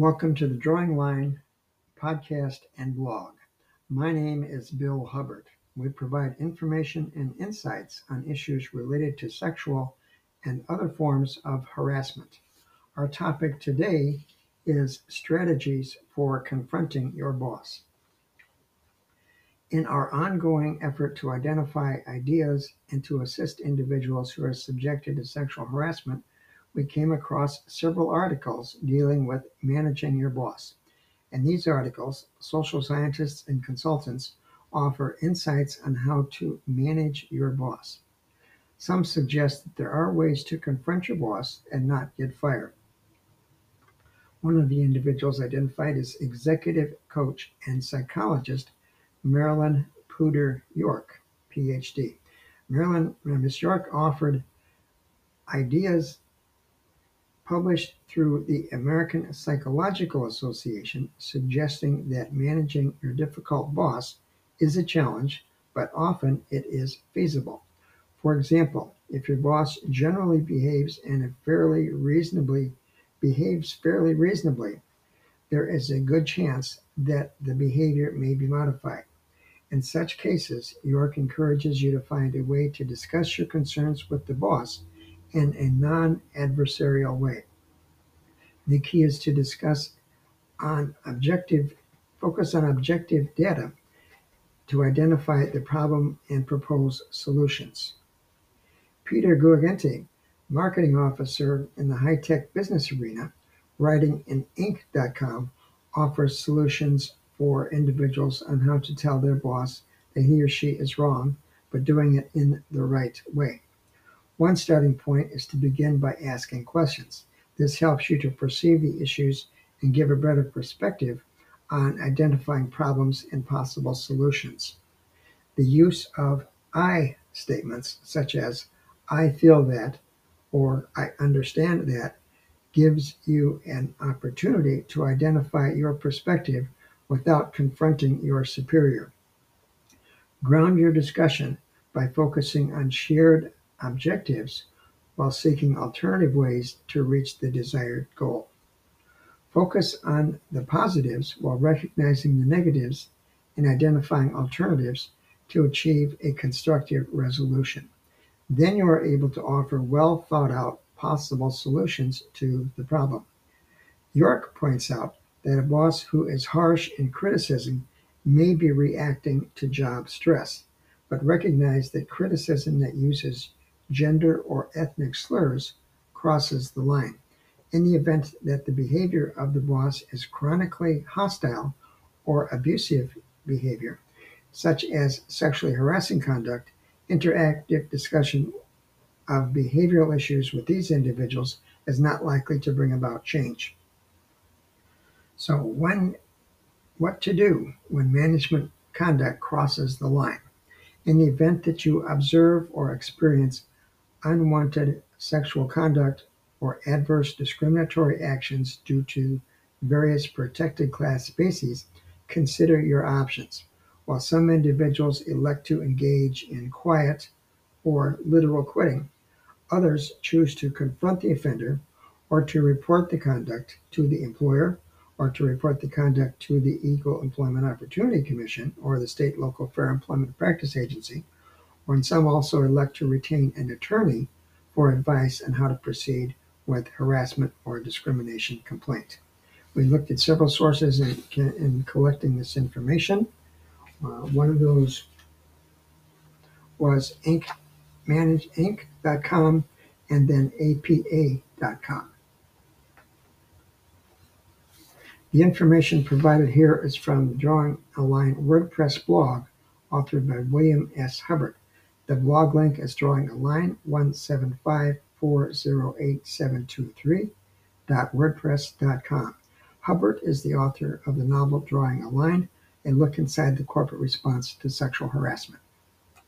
Welcome to the Drawing Line podcast and blog. My name is Bill Hubbard. We provide information and insights on issues related to sexual and other forms of harassment. Our topic today is strategies for confronting your boss. In our ongoing effort to identify ideas and to assist individuals who are subjected to sexual harassment, we came across several articles dealing with managing your boss. In these articles, social scientists and consultants offer insights on how to manage your boss. Some suggest that there are ways to confront your boss and not get fired. One of the individuals identified is executive coach and psychologist Marilyn Puder York, PhD. Marilyn, Ms. York offered ideas published through the American Psychological Association suggesting that managing your difficult boss is a challenge, but often it is feasible. For example, if your boss generally behaves and fairly reasonably behaves fairly reasonably, there is a good chance that the behavior may be modified. In such cases, York encourages you to find a way to discuss your concerns with the boss in a non adversarial way. The key is to discuss on objective, focus on objective data to identify the problem and propose solutions. Peter Guagenti, marketing officer in the high tech business arena, writing in Inc.com, offers solutions for individuals on how to tell their boss that he or she is wrong, but doing it in the right way. One starting point is to begin by asking questions. This helps you to perceive the issues and give a better perspective on identifying problems and possible solutions. The use of I statements, such as I feel that or I understand that, gives you an opportunity to identify your perspective without confronting your superior. Ground your discussion by focusing on shared objectives while seeking alternative ways to reach the desired goal. Focus on the positives while recognizing the negatives and identifying alternatives to achieve a constructive resolution. Then you are able to offer well thought out possible solutions to the problem. York points out that a boss who is harsh in criticism may be reacting to job stress, but recognize that criticism that uses gender, or ethnic slurs crosses the line. In the event that the behavior of the boss is chronically hostile or abusive behavior, such as sexually harassing conduct, interactive discussion of behavioral issues with these individuals is not likely to bring about change. So, when what to do when management conduct crosses the line? In the event that you observe or experience unwanted sexual conduct or adverse discriminatory actions due to various protected class species, consider your options. While some individuals elect to engage in quiet or literal quitting, others choose to confront the offender or to report the conduct to the employer or to report the conduct to the Equal Employment Opportunity Commission or the state local fair employment practice agency when some also elect to retain an attorney for advice on how to proceed with harassment or discrimination complaint. We looked at several sources in, in collecting this information. Uh, one of those was Inc. ManageInc.com and then APA.com. The information provided here is from the Drawing a Line WordPress blog authored by William S. Hubbard. The blog link is drawing a line 175408723.wordpress.com. Hubbard is the author of the novel Drawing a Line, a look inside the corporate response to sexual harassment.